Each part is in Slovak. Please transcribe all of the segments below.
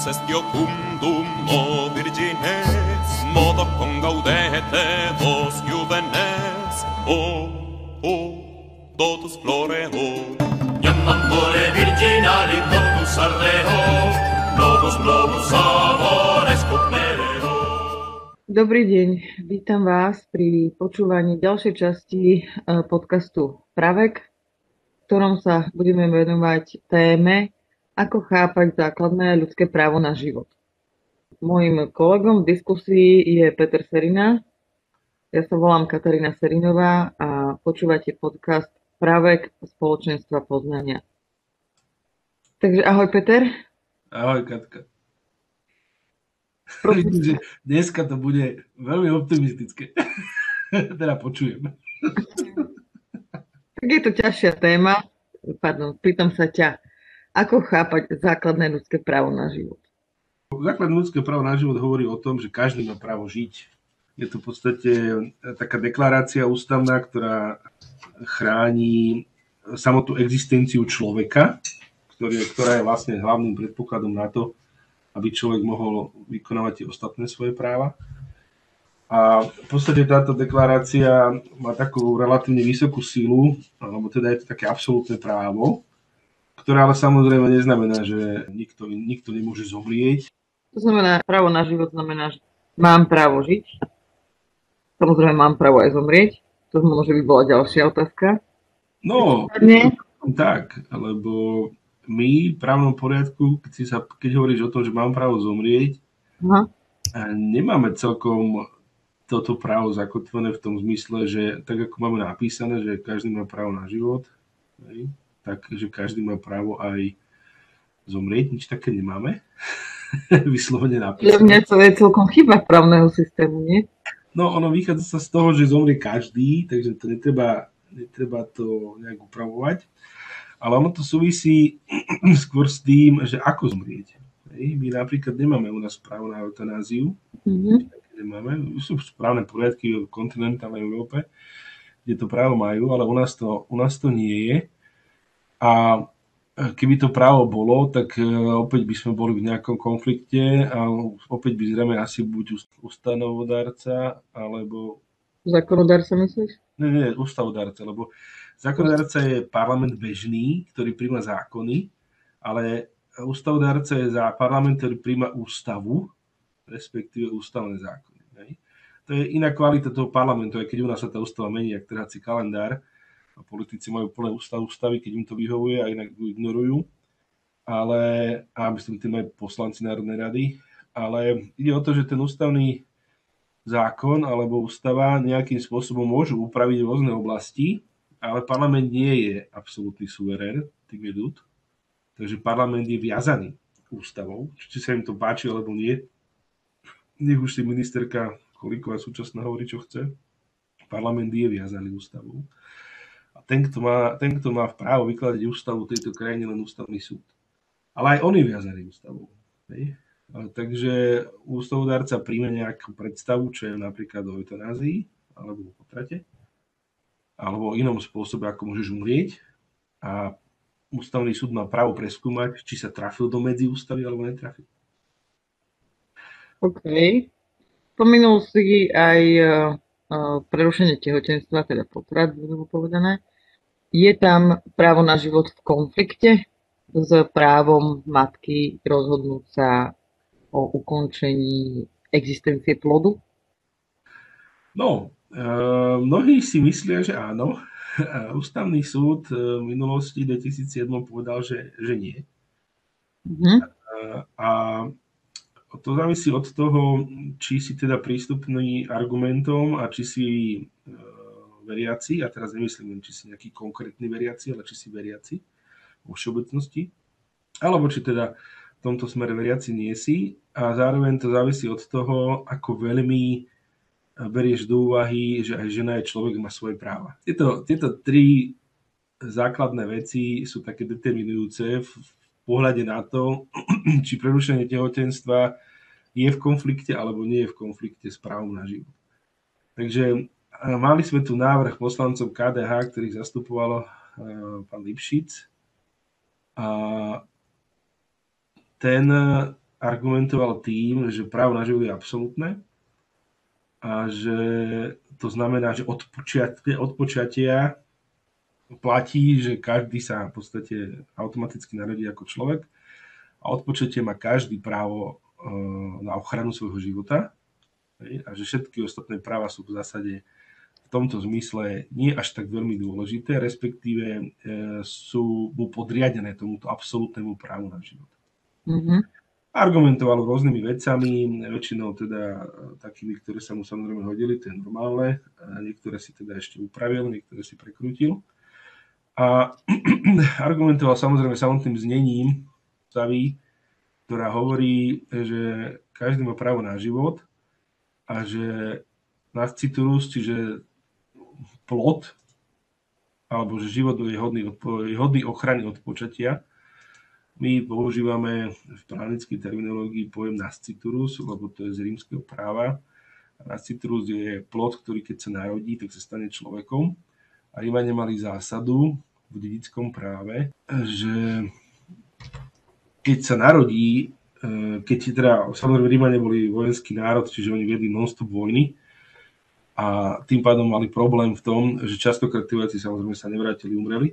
Deus est iocundum o virgines, modo con gaudete vos juvenes, o, o, totus floreo. Iam amore virginali totus ardeo, novus novus amores cupereo. Dobrý deň, vítam vás pri počúvaní ďalšej časti eh, podcastu Pravek, v ktorom sa budeme venovať téme, ako chápať základné ľudské právo na život. Mojím kolegom v diskusii je Peter Serina. Ja sa volám Katarína Serinová a počúvate podcast Pravek spoločenstva poznania. Takže ahoj Peter. Ahoj Katka. Prosím. Dneska to bude veľmi optimistické. teda počujem. Tak je to ťažšia téma, pardon, pýtam sa ťa, ako chápať základné ľudské právo na život? Základné ľudské právo na život hovorí o tom, že každý má právo žiť. Je to v podstate taká deklarácia ústavná, ktorá chráni samotnú existenciu človeka, ktorý, ktorá je vlastne hlavným predpokladom na to, aby človek mohol vykonávať tie ostatné svoje práva. A v podstate táto deklarácia má takú relatívne vysokú silu, alebo teda je to také absolútne právo, ktoré ale samozrejme neznamená, že nikto, nikto nemôže zomrieť. To znamená, právo na život znamená, že mám právo žiť. Samozrejme, mám právo aj zomrieť. To možno, že by bola ďalšia otázka. No, Nie? tak, lebo my v právnom poriadku, keď, si sa, keď hovoríš o tom, že mám právo zomrieť, Aha. nemáme celkom toto právo zakotvené v tom zmysle, že tak ako máme napísané, že každý má právo na život, tak že každý má právo aj zomrieť, nič také nemáme. Vyslovene napísané. mňa to je celkom chyba právneho systému, nie? No ono vychádza sa z toho, že zomrie každý, takže to netreba, netreba to nejak upravovať. Ale ono to súvisí skôr s tým, že ako zomrieť. Hej. My napríklad nemáme u nás právo na eutanáziu, Mhm. nemáme. Sú správne poriadky v kontinentálnej Európe, kde to právo majú, ale u nás to, u nás to nie je. A keby to právo bolo, tak e, opäť by sme boli v nejakom konflikte a opäť by zrejme asi buď ústanovodárca, alebo... Zákonodár sa myslíš? Nie, nie, ústavodárca, lebo zákonodárca je parlament bežný, ktorý príjma zákony, ale ústavodárca je za parlament, ktorý príjma ústavu, respektíve ústavné zákony. Hej. To je iná kvalita toho parlamentu, aj keď u nás sa tá ústava mení, ak trhací kalendár, a politici majú plné ústav ústavy, keď im to vyhovuje a inak ju ignorujú. Ale, a myslím tým aj poslanci Národnej rady, ale ide o to, že ten ústavný zákon alebo ústava nejakým spôsobom môžu upraviť rôzne oblasti, ale parlament nie je absolútny suverén, tým je ľud. Takže parlament je viazaný ústavou, či sa im to páči alebo nie. Nech už si ministerka Kolíková súčasná hovorí, čo chce. Parlament je viazaný ústavou. A ten, kto má, ten, kto má právo vykladať ústavu tejto krajine, len ústavný súd. Ale aj on je viazaný ústavou. Hej? Takže ústavodárca príjme nejakú predstavu, čo je napríklad o eutanázii, alebo o potrate, alebo o inom spôsobe, ako môžeš umrieť. A ústavný súd má právo preskúmať, či sa trafil do medzi ústavy, alebo netrafil. OK. Spomenul si aj uh, prerušenie tehotenstva, teda potrat, bolo povedané. Je tam právo na život v konflikte s právom matky rozhodnúť sa o ukončení existencie plodu? No, e, mnohí si myslia, že áno. A Ústavný súd e, v minulosti 2007 povedal, že, že nie. Mhm. E, A to závisí od toho, či si teda prístupný argumentom a či si e, veriaci, a teraz nemyslím len, či si nejaký konkrétny veriaci, ale či si veriaci vo všeobecnosti, alebo či teda v tomto smere veriaci nie si. A zároveň to závisí od toho, ako veľmi berieš do úvahy, že aj žena je človek, má svoje práva. Tieto, tieto tri základné veci sú také determinujúce v, pohľade na to, či prerušenie tehotenstva je v konflikte alebo nie je v konflikte s právom na život. Takže mali sme tu návrh poslancov KDH, ktorých zastupovalo pán Lipšic. A ten argumentoval tým, že právo na život je absolútne a že to znamená, že od počiatia, od počiatia platí, že každý sa v podstate automaticky narodí ako človek a od počiatia má každý právo e, na ochranu svojho života a že všetky ostatné práva sú v zásade tomto zmysle nie až tak veľmi dôležité, respektíve e, sú mu podriadené tomuto absolútnemu právu na život. Mm-hmm argumentoval rôznymi vecami, väčšinou teda e, takými, ktoré sa mu samozrejme hodili, to je normálne, niektoré si teda ešte upravil, niektoré si prekrútil. A argumentoval samozrejme samotným znením stavy, ktorá hovorí, že každý má právo na život a že nasciturus, čiže plod, alebo že život je hodný, je hodný ochrany od počatia, my používame v právnickej terminológii pojem nasciturus, lebo to je z rímskeho práva. Nasciturus je plod, ktorý keď sa narodí, tak sa stane človekom. A Rímania mali zásadu v dedickom práve, že keď sa narodí, e, keď teda, samozrejme Rímania boli vojenský národ, čiže oni viedli non-stop vojny, a tým pádom mali problém v tom, že častokrát tí vojaci samozrejme sa nevrátili, umreli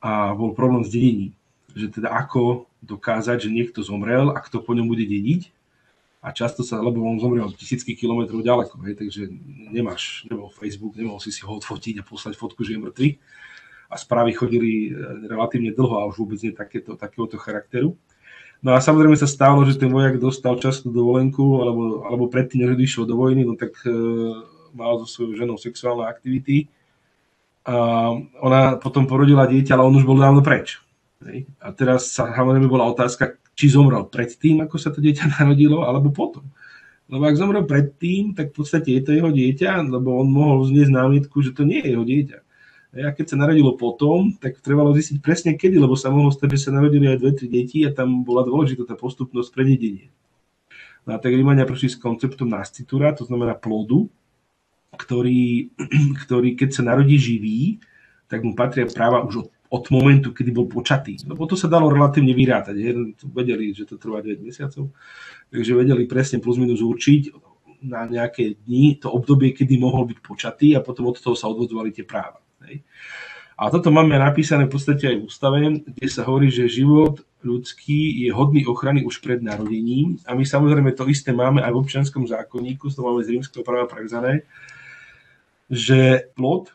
a bol problém s dedením že teda ako dokázať, že niekto zomrel a kto po ňom bude dediť. A často sa, lebo on zomrel tisícky kilometrov ďaleko, hej, takže nemáš, nebol Facebook, nemohol si si ho odfotiť a poslať fotku, že je mŕtvy. A správy chodili e, relatívne dlho a už vôbec nie takéto, takéhoto charakteru. No a samozrejme sa stalo, že ten vojak dostal často dovolenku, alebo, alebo predtým, než išiel do vojny, no tak e, mal so svojou ženou sexuálne aktivity. A ona potom porodila dieťa, ale on už bol dávno preč. A teraz sa samozrejme bola otázka, či zomrel predtým, ako sa to dieťa narodilo, alebo potom. Lebo ak zomrel predtým, tak v podstate je to jeho dieťa, lebo on mohol znieť námietku, že to nie je jeho dieťa. A keď sa narodilo potom, tak trebalo zistiť presne kedy, lebo sa mohlo stať, že sa narodili aj dve, tri deti a tam bola dôležitá tá postupnosť pre dedenie. No a tak Rímania prišli s konceptom nascitura, to znamená plodu, ktorý, ktorý keď sa narodí živý, tak mu patria práva už od od momentu, kedy bol počatý. Lebo to sa dalo relatívne vyrátať. Vedeli, že to trvá 9 mesiacov, takže vedeli presne plus minus určiť na nejaké dni to obdobie, kedy mohol byť počatý a potom od toho sa odvodzovali tie práva. Hej. A toto máme napísané v podstate aj v ústave, kde sa hovorí, že život ľudský je hodný ochrany už pred narodením a my samozrejme to isté máme aj v občianskom zákonníku, to máme z rímskeho práva prevzané, že plod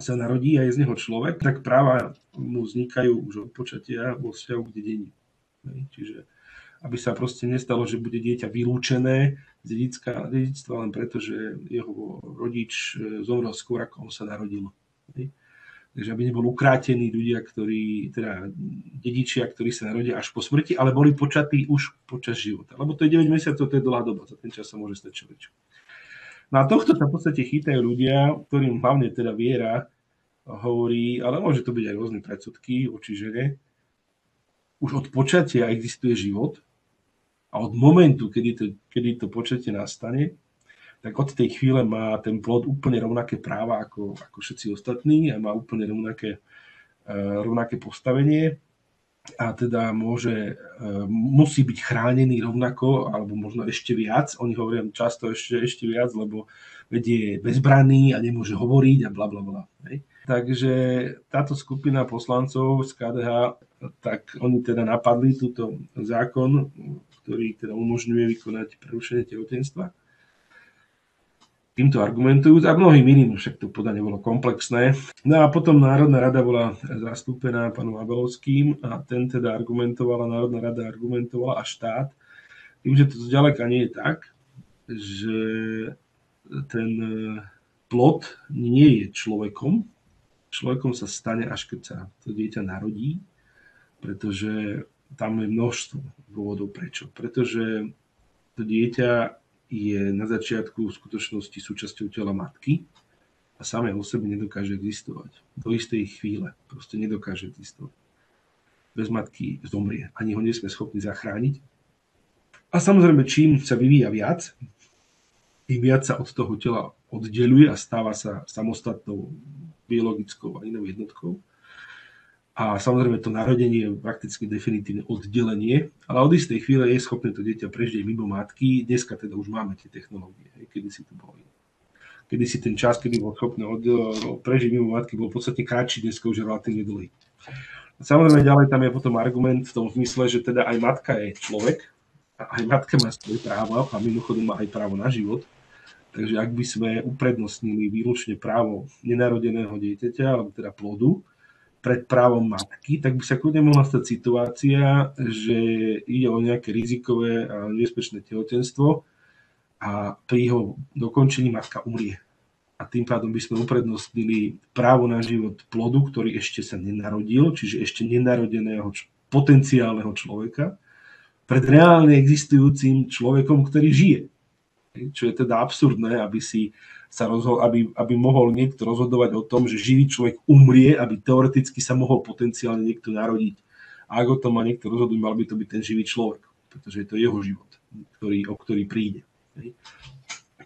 sa narodí a je z neho človek, tak práva mu vznikajú už od počatia vo vzťahu k dedení. Čiže aby sa proste nestalo, že bude dieťa vylúčené z dedictva len preto, že jeho rodič e, zomrel skôr, ako on sa narodil. Takže aby nebol ukrátený ľudia, ktorí, teda dedičia, ktorí sa narodia až po smrti, ale boli počatí už počas života. Lebo to je 9 mesiacov, to je dlhá doba, za ten čas sa môže stať čo No a tohto sa v podstate chytajú ľudia, ktorým hlavne teda viera hovorí, ale môže to byť aj rôzne predsudky voči žene. Už od počatia existuje život a od momentu, kedy to, kedy to počatie nastane, tak od tej chvíle má ten plod úplne rovnaké práva ako, ako všetci ostatní a má úplne rovnaké, uh, rovnaké postavenie a teda môže, e, musí byť chránený rovnako, alebo možno ešte viac. Oni hovoria často ešte, ešte viac, lebo vedie je bezbranný a nemôže hovoriť a bla bla bla. Takže táto skupina poslancov z KDH, tak oni teda napadli túto zákon, ktorý teda umožňuje vykonať prerušenie tehotenstva týmto argumentujú a mnohým iným, však to podanie bolo komplexné. No a potom Národná rada bola zastúpená pánom Abelovským a ten teda argumentovala, Národná rada argumentovala a štát tým, že to zďaleka nie je tak, že ten plod nie je človekom. Človekom sa stane, až keď sa to dieťa narodí, pretože tam je množstvo dôvodov prečo. Pretože to dieťa je na začiatku v skutočnosti súčasťou tela matky a samé o sebe nedokáže existovať. Do istej chvíle proste nedokáže existovať. Bez matky zomrie. Ani ho nie sme schopní zachrániť. A samozrejme, čím sa vyvíja viac, tým viac sa od toho tela oddeluje a stáva sa samostatnou biologickou a inou jednotkou. A samozrejme to narodenie je prakticky definitívne oddelenie, ale od istej chvíle je schopné to dieťa prežiť mimo matky. Dneska teda už máme tie technológie, kedy si to bolo kedy si ten čas, kedy bol schopný prežiť mimo matky, bol v podstate kratší, dneska už je relatívne dlhý. Samozrejme ďalej tam je potom argument v tom zmysle, že teda aj matka je človek, a aj matka má svoje práva a mimochodom má aj právo na život. Takže ak by sme uprednostnili výlučne právo nenarodeného dieťaťa, alebo teda plodu, pred právom matky, tak by sa kľudne mohla stať situácia, že ide o nejaké rizikové a nebezpečné tehotenstvo a pri jeho dokončení matka umrie. A tým pádom by sme uprednostnili právo na život plodu, ktorý ešte sa nenarodil, čiže ešte nenarodeného potenciálneho človeka, pred reálne existujúcim človekom, ktorý žije. Čo je teda absurdné, aby si sa rozhol, aby, aby mohol niekto rozhodovať o tom, že živý človek umrie, aby teoreticky sa mohol potenciálne niekto narodiť. A ak o tom má niekto rozhodnúť, mal by to byť ten živý človek, pretože je to jeho život, ktorý, o ktorý príde.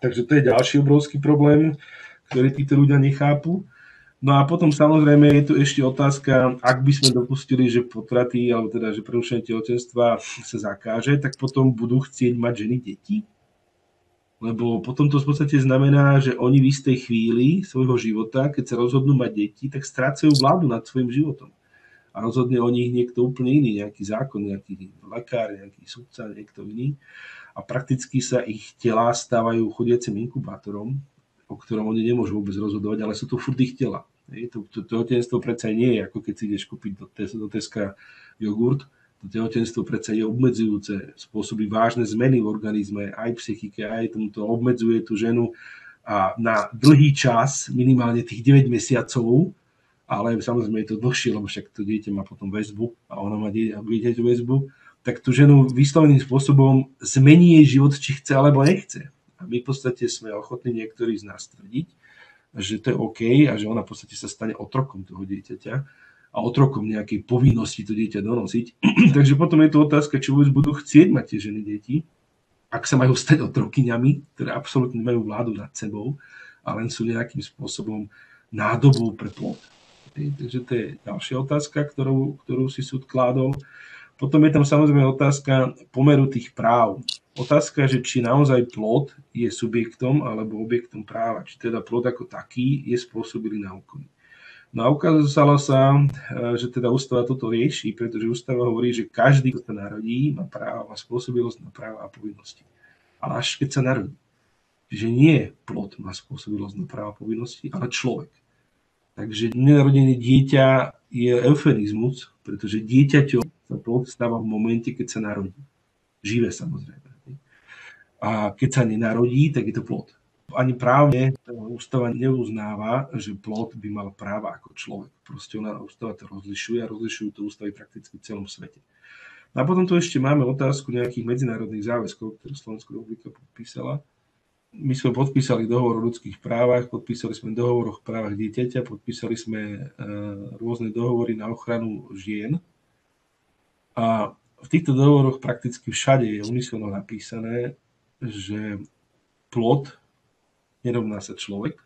Takže to je ďalší obrovský problém, ktorý títo ľudia nechápu. No a potom samozrejme je tu ešte otázka, ak by sme dopustili, že potraty, alebo teda, že prerušenie tehotenstva sa zakáže, tak potom budú chcieť mať ženy deti? Lebo potom to v podstate znamená, že oni v istej chvíli svojho života, keď sa rozhodnú mať deti, tak strácajú vládu nad svojim životom. A rozhodne o nich niekto úplne iný, nejaký zákon, nejaký lekár, nejaký sudca, niekto iný. A prakticky sa ich telá stávajú chodiacim inkubátorom, o ktorom oni nemôžu vôbec rozhodovať, ale sú to furt ich tela. To, to, to tehotenstvo predsa nie je, ako keď si ideš kúpiť do, do Teska jogurt, tehotenstvo predsa je obmedzujúce, spôsobí vážne zmeny v organizme, aj v psychike, aj tomuto obmedzuje tú ženu a na dlhý čas, minimálne tých 9 mesiacov, ale samozrejme je to dlhšie, lebo však to dieťa má potom väzbu a ona má dieťa väzbu, tak tú ženu vysloveným spôsobom zmení jej život, či chce alebo nechce. A my v podstate sme ochotní niektorí z nás tvrdiť, že to je OK a že ona v podstate sa stane otrokom toho dieťaťa a otrokom nejakej povinnosti to dieťa donosiť. Takže potom je tu otázka, či vôbec budú chcieť mať tie ženy deti, ak sa majú stať otrokyňami, ktoré absolútne majú vládu nad sebou a len sú nejakým spôsobom nádobou pre plod. Takže to je ďalšia otázka, ktorú, ktorú si súd kládol. Potom je tam samozrejme otázka pomeru tých práv. Otázka, že či naozaj plod je subjektom alebo objektom práva. Či teda plod ako taký je spôsobilý na úkony. No a ukázalo sa, e, že teda ústava toto rieši, pretože ústava hovorí, že každý, kto sa narodí, má práva, má spôsobilosť na práva a povinnosti. Ale až keď sa narodí. Čiže nie plod má spôsobilosť na práva a povinnosti, ale človek. Takže nenarodené dieťa je eufemizmus, pretože dieťaťo sa plod stáva v momente, keď sa narodí. Živé samozrejme. A keď sa nenarodí, tak je to plod ani právne ústava neuznáva, že plod by mal práva ako človek. Proste ona ústava to rozlišuje a rozlišujú to ústavy prakticky v celom svete. A potom tu ešte máme otázku nejakých medzinárodných záväzkov, ktoré Slovenská republika podpísala. My sme podpísali dohovor o ľudských právach, podpísali sme dohovor o právach dieťaťa, podpísali sme e, rôzne dohovory na ochranu žien. A v týchto dohovoroch prakticky všade je unisono napísané, že plod nerovná sa človek.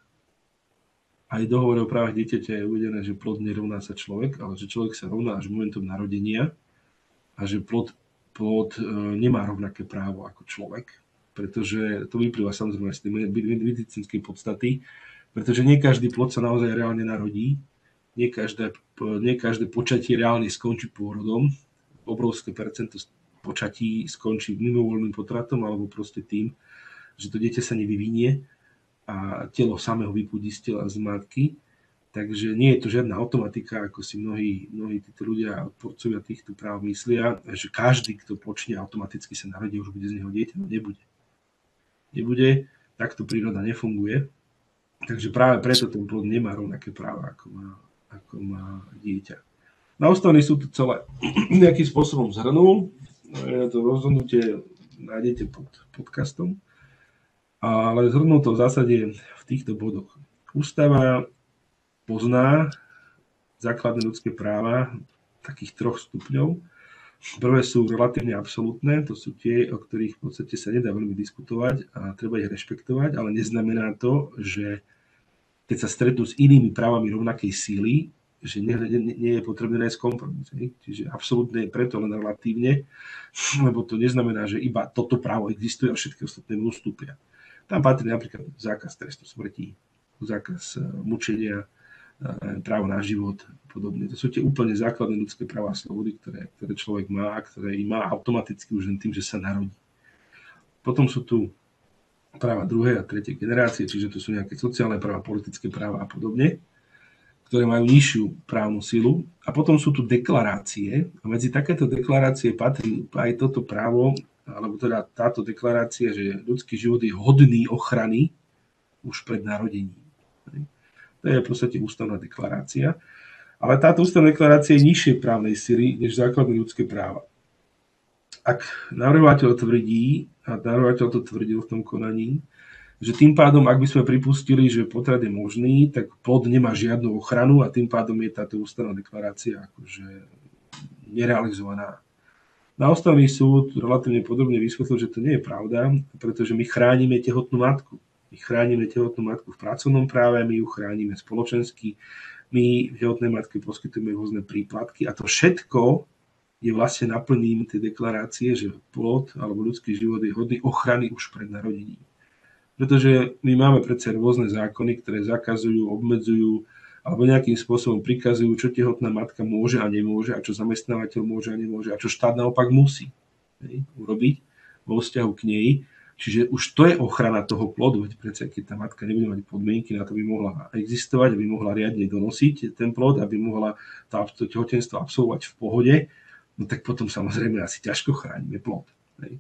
Aj dohovor o právach dieťaťa je uvedené, že plod nerovná sa človek, ale že človek sa rovná až momentom narodenia a že plod, plod e, nemá rovnaké právo ako človek, pretože to vyplýva samozrejme z tej medicínskej podstaty, pretože nie každý plod sa naozaj reálne narodí, nie každé, nie každé počatie reálne skončí pôrodom, obrovské percento počatí skončí mimovoľným potratom alebo proste tým, že to dieťa sa nevyvinie a telo samého vypudí z tela z matky. Takže nie je to žiadna automatika, ako si mnohí, mnohí títo ľudia, odporcovia týchto práv myslia, že každý, kto počne, automaticky sa narodí, už bude z neho dieťa. No nebude. Nebude, takto príroda nefunguje. Takže práve preto ten plod nemá rovnaké práva, ako má, ako má dieťa. Na ústavný súd to celé nejakým spôsobom zhrnul. To rozhodnutie nájdete pod podcastom ale zhrnul to v zásade v týchto bodoch. Ústava pozná základné ľudské práva takých troch stupňov. Prvé sú relatívne absolútne, to sú tie, o ktorých v podstate sa nedá veľmi diskutovať a treba ich rešpektovať, ale neznamená to, že keď sa stretnú s inými právami rovnakej síly, že nie, nie, nie je potrebné nájsť kompromis. Čiže absolútne je preto len relatívne, lebo to neznamená, že iba toto právo existuje a všetky ostatné mu ustúpia. Tam patrí napríklad zákaz trestu smrti, zákaz e, mučenia, e, právo na život a podobne. To sú tie úplne základné ľudské práva a slobody, ktoré, ktoré človek má a ktoré má automaticky už len tým, že sa narodí. Potom sú tu práva druhej a tretej generácie, čiže to sú nejaké sociálne práva, politické práva a podobne ktoré majú nižšiu právnu silu. A potom sú tu deklarácie. A medzi takéto deklarácie patrí aj toto právo, alebo teda táto deklarácia, že ľudský život je hodný ochrany už pred narodením. To je v podstate ústavná deklarácia. Ale táto ústavná deklarácia je nižšie právnej sily než základné ľudské práva. Ak navrhovateľ tvrdí, a navrhovateľ to tvrdil v tom konaní, že tým pádom, ak by sme pripustili, že potrat je možný, tak plod nemá žiadnu ochranu a tým pádom je táto ústavná deklarácia akože nerealizovaná. Na ústavný súd relatívne podobne vysvetlil, že to nie je pravda, pretože my chránime tehotnú matku. My chránime tehotnú matku v pracovnom práve, my ju chránime spoločensky, my tehotnej matke poskytujeme rôzne príplatky a to všetko je vlastne naplním tej deklarácie, že plod alebo ľudský život je hodný ochrany už pred narodením. Pretože my máme predsa rôzne zákony, ktoré zakazujú, obmedzujú alebo nejakým spôsobom prikazujú, čo tehotná matka môže a nemôže a čo zamestnávateľ môže a nemôže a čo štát naopak musí hej, urobiť vo vzťahu k nej. Čiže už to je ochrana toho plodu, veď predsa keď tá matka nebude mať podmienky na to, aby mohla existovať, aby mohla riadne donosiť ten plod, aby mohla to tehotenstvo absolvovať v pohode, no tak potom samozrejme asi ťažko chránime plod. Hej.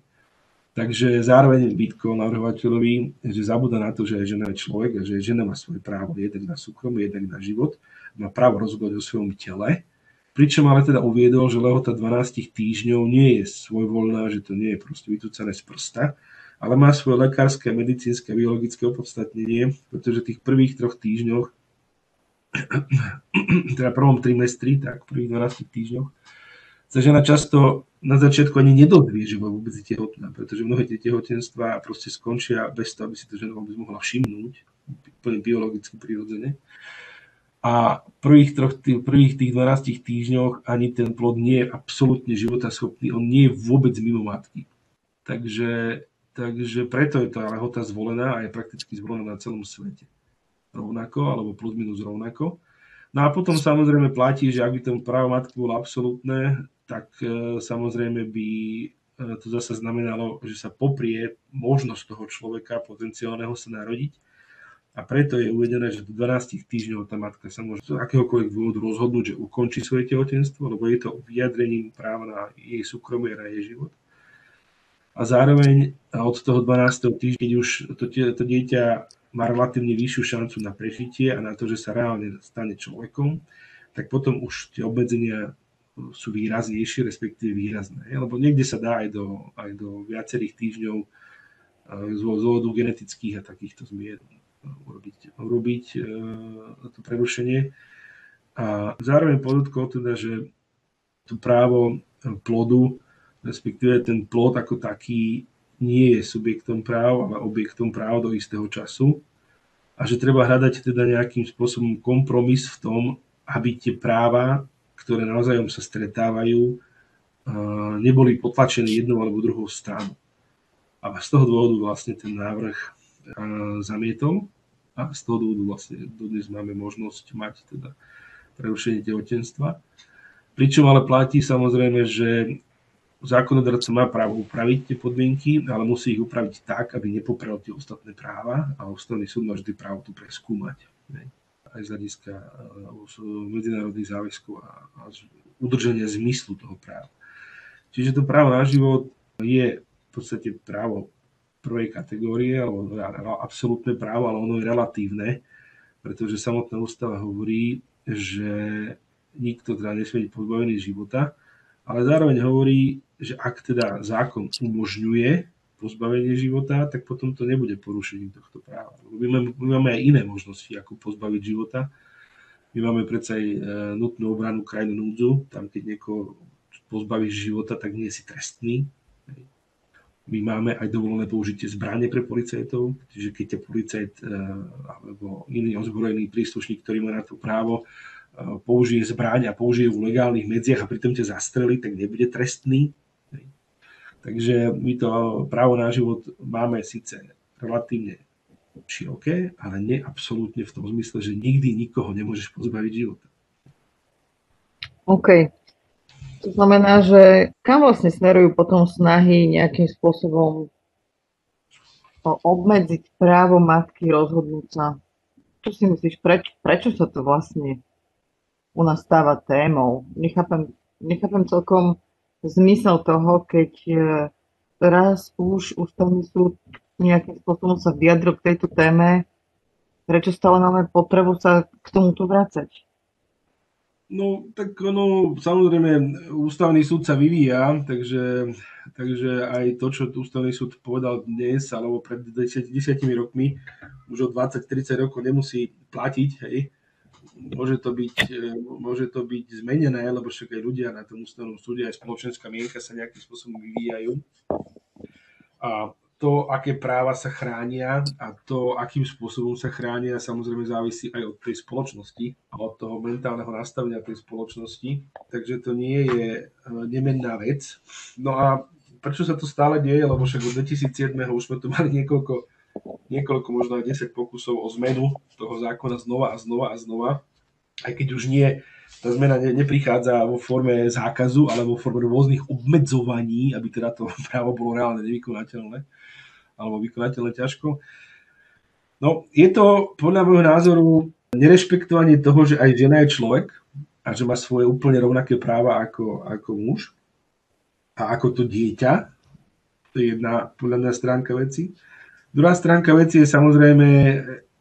Takže zároveň vytkol navrhovateľovi, že zabúda na to, že aj žena je človek a že žena má svoje právo jednak na súkromie, jednak na život, má právo rozhodovať o svojom tele, pričom ale teda uviedol, že lehota 12 týždňov nie je svojvoľná, že to nie je proste vytúcané z prsta, ale má svoje lekárske, medicínske biologické opodstatnenie, pretože v tých prvých troch týždňoch, teda prvom trimestri, tak v prvých 12 týždňoch, sa žena často na začiatku ani nedozvie, že vôbec je tehotná, pretože mnohé tie tehotenstvá proste skončia bez toho, aby si to žena vôbec mohla všimnúť, úplne biologicky prirodzene. A prvých, troch, prvých tých 12 týždňoch ani ten plod nie je absolútne životaschopný, on nie je vôbec mimo matky. Takže, takže preto je tá lehota zvolená a je prakticky zvolená na celom svete. Rovnako, alebo plus minus rovnako. No a potom samozrejme platí, že ak by to právo matky bolo absolútne, tak e, samozrejme by e, to zase znamenalo, že sa poprie možnosť toho človeka potenciálneho sa narodiť. A preto je uvedené, že do 12 týždňov tá matka sa môže z akéhokoľvek dôvodu rozhodnúť, že ukončí svoje tehotenstvo, lebo je to vyjadrením práva na jej súkromie a jej život. A zároveň od toho 12. týždňa, už to, to dieťa má relatívne vyššiu šancu na prežitie a na to, že sa reálne stane človekom, tak potom už tie obmedzenia sú výraznejšie, respektíve výrazné. Lebo niekde sa dá aj do, aj do viacerých týždňov eh, z dôvodu genetických a takýchto zmien eh, urobiť, urobiť eh, to prerušenie. A zároveň podotkol teda, že to právo plodu, respektíve ten plod ako taký nie je subjektom práv, ale objektom práv do istého času a že treba hľadať teda nejakým spôsobom kompromis v tom, aby tie práva ktoré navzájom sa stretávajú, neboli potlačené jednou alebo druhou stranou. A z toho dôvodu vlastne ten návrh zamietol a z toho dôvodu vlastne dodnes máme možnosť mať teda prerušenie tehotenstva. Pričom ale platí samozrejme, že zákonodarca má právo upraviť tie podmienky, ale musí ich upraviť tak, aby nepoprel tie ostatné práva a ústavný súd má vždy právo to preskúmať aj z hľadiska eh, medzinárodných záväzkov a, a udržania zmyslu toho práva. Čiže to právo na život je v podstate právo prvej kategórie, alebo absolútne právo, ale ono je relatívne, pretože samotná ústava hovorí, že nikto teda nesmie byť pozbavený života, ale zároveň hovorí, že ak teda zákon umožňuje pozbavenie života, tak potom to nebude porušením tohto práva. My máme, my máme aj iné možnosti, ako pozbaviť života. My máme predsa aj e, nutnú obranu krajinu núdzu, tam keď niekoho pozbavíš života, tak nie si trestný. My máme aj dovolené použitie zbrane pre policajtov, čiže keď ťa policajt e, alebo iný ozbrojený príslušník, ktorý má na to právo, použije zbraň a použije v legálnych medziach a pritom ťa zastrelí, tak nebude trestný. Takže my to právo na život máme síce relatívne široké, ale nie absolútne v tom zmysle, že nikdy nikoho nemôžeš pozbaviť života. OK. To znamená, že kam vlastne smerujú potom snahy nejakým spôsobom obmedziť právo matky rozhodnúť sa? Čo si myslíš, preč, prečo sa to vlastne u nás stáva témou? Nechápem, nechápem celkom zmysel toho, keď e, raz už ústavný súd nejakým spôsobom sa vyjadril k tejto téme, prečo stále máme potrebu sa k tomuto vrácať? No, tak ono, samozrejme, ústavný súd sa vyvíja, takže, takže aj to, čo ústavný súd povedal dnes, alebo pred 10, 10 rokmi, už o 20-30 rokov nemusí platiť, hej. Môže to, byť, môže to byť zmenené, lebo však aj ľudia na tom ústavnom súde, aj spoločenská mienka sa nejakým spôsobom vyvíjajú. A to, aké práva sa chránia a to, akým spôsobom sa chránia, samozrejme závisí aj od tej spoločnosti a od toho mentálneho nastavenia tej spoločnosti. Takže to nie je e, nemenná vec. No a prečo sa to stále deje? Lebo však od 2007. už sme tu mali niekoľko, niekoľko možno aj 10 pokusov o zmenu toho zákona znova a znova a znova. Aj keď už nie, tá zmena ne, neprichádza vo forme zákazu, ale vo forme rôznych obmedzovaní, aby teda to právo bolo reálne nevykonateľné alebo vykonateľne ťažko. No, je to podľa môjho názoru nerešpektovanie toho, že aj žena je človek a že má svoje úplne rovnaké práva ako, ako muž a ako to dieťa. To je jedna podľa mňa stránka veci. Druhá stránka veci je samozrejme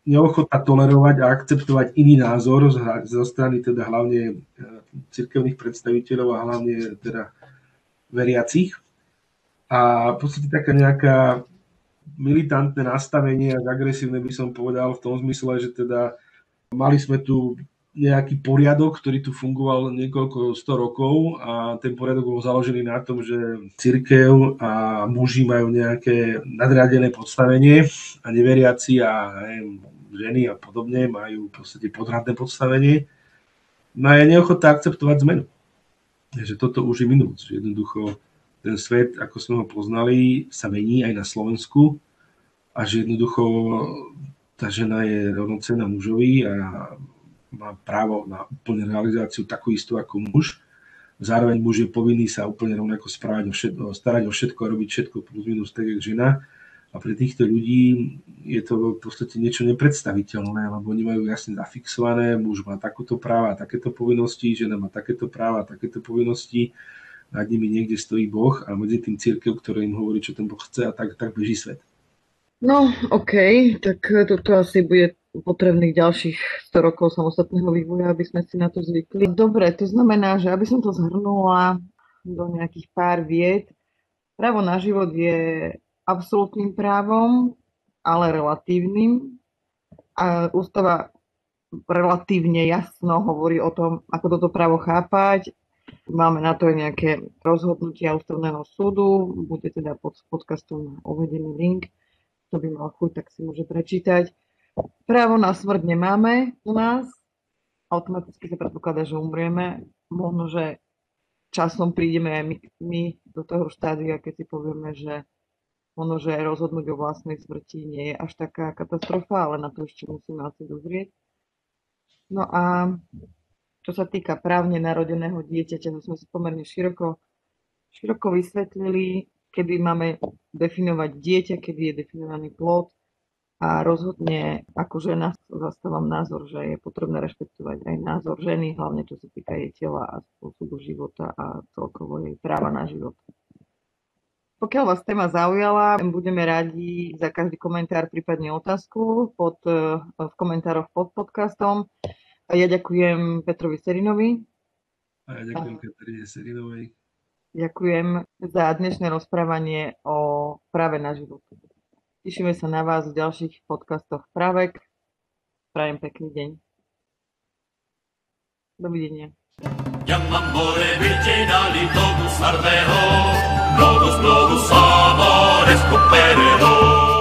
neochota tolerovať a akceptovať iný názor zo strany teda hlavne e, cirkevných predstaviteľov a hlavne teda veriacich. A v podstate taká nejaká militantné nastavenie, až agresívne by som povedal v tom zmysle, že teda mali sme tu nejaký poriadok, ktorý tu fungoval niekoľko sto rokov a ten poriadok bol založený na tom, že církev a muži majú nejaké nadradené podstavenie a neveriaci a neviem, ženy a podobne majú v podstate podradné podstavenie. No a je neochota akceptovať zmenu. Takže toto už je minulosť. Jednoducho ten svet, ako sme ho poznali, sa mení aj na Slovensku a že jednoducho tá žena je rovnocená mužovi a má právo na úplne realizáciu takú istú ako muž. Zároveň muž je povinný sa úplne rovnako správať o všetko, starať o všetko a robiť všetko plus minus tak, jak žena. A pre týchto ľudí je to v podstate niečo nepredstaviteľné, lebo oni majú jasne zafixované, muž má takúto práva, takéto povinnosti, žena má takéto práva, takéto povinnosti, nad nimi niekde stojí Boh a medzi tým církev, ktorý im hovorí, čo ten Boh chce a tak, tak beží svet. No, OK, tak toto asi bude potrebných ďalších 100 rokov samostatného vývoja, aby sme si na to zvykli. Dobre, to znamená, že aby som to zhrnula do nejakých pár vied, právo na život je absolútnym právom, ale relatívnym. A ústava relatívne jasno hovorí o tom, ako toto právo chápať. Máme na to nejaké rozhodnutia ústavného súdu, bude teda pod podcastom uvedený link kto by mal chuť, tak si môže prečítať. Právo na smrť nemáme u nás. Automaticky sa predpokladá, že umrieme. Možno, že časom prídeme aj my, my do toho štádia, keď si povieme, že možno, že rozhodnúť o vlastnej smrti nie je až taká katastrofa, ale na to ešte musíme asi dozrieť. No a čo sa týka právne narodeného dieťaťa, to sme si pomerne široko, široko vysvetlili kedy máme definovať dieťa, kedy je definovaný plod a rozhodne ako žena zastávam názor, že je potrebné rešpektovať aj názor ženy, hlavne čo sa týka jej tela a spôsobu života a celkovo jej práva na život. Pokiaľ vás téma zaujala, budeme radi za každý komentár, prípadne otázku pod, v komentároch pod podcastom. A ja ďakujem Petrovi Serinovi. A ja ďakujem Katarine Serinovej. Ďakujem za dnešné rozprávanie o práve na život. Tešíme sa na vás v ďalších podcastoch Právek. Prajem pekný deň. Dovidenia. Gli amore virginali togus ardero, globus globus amore scoperero.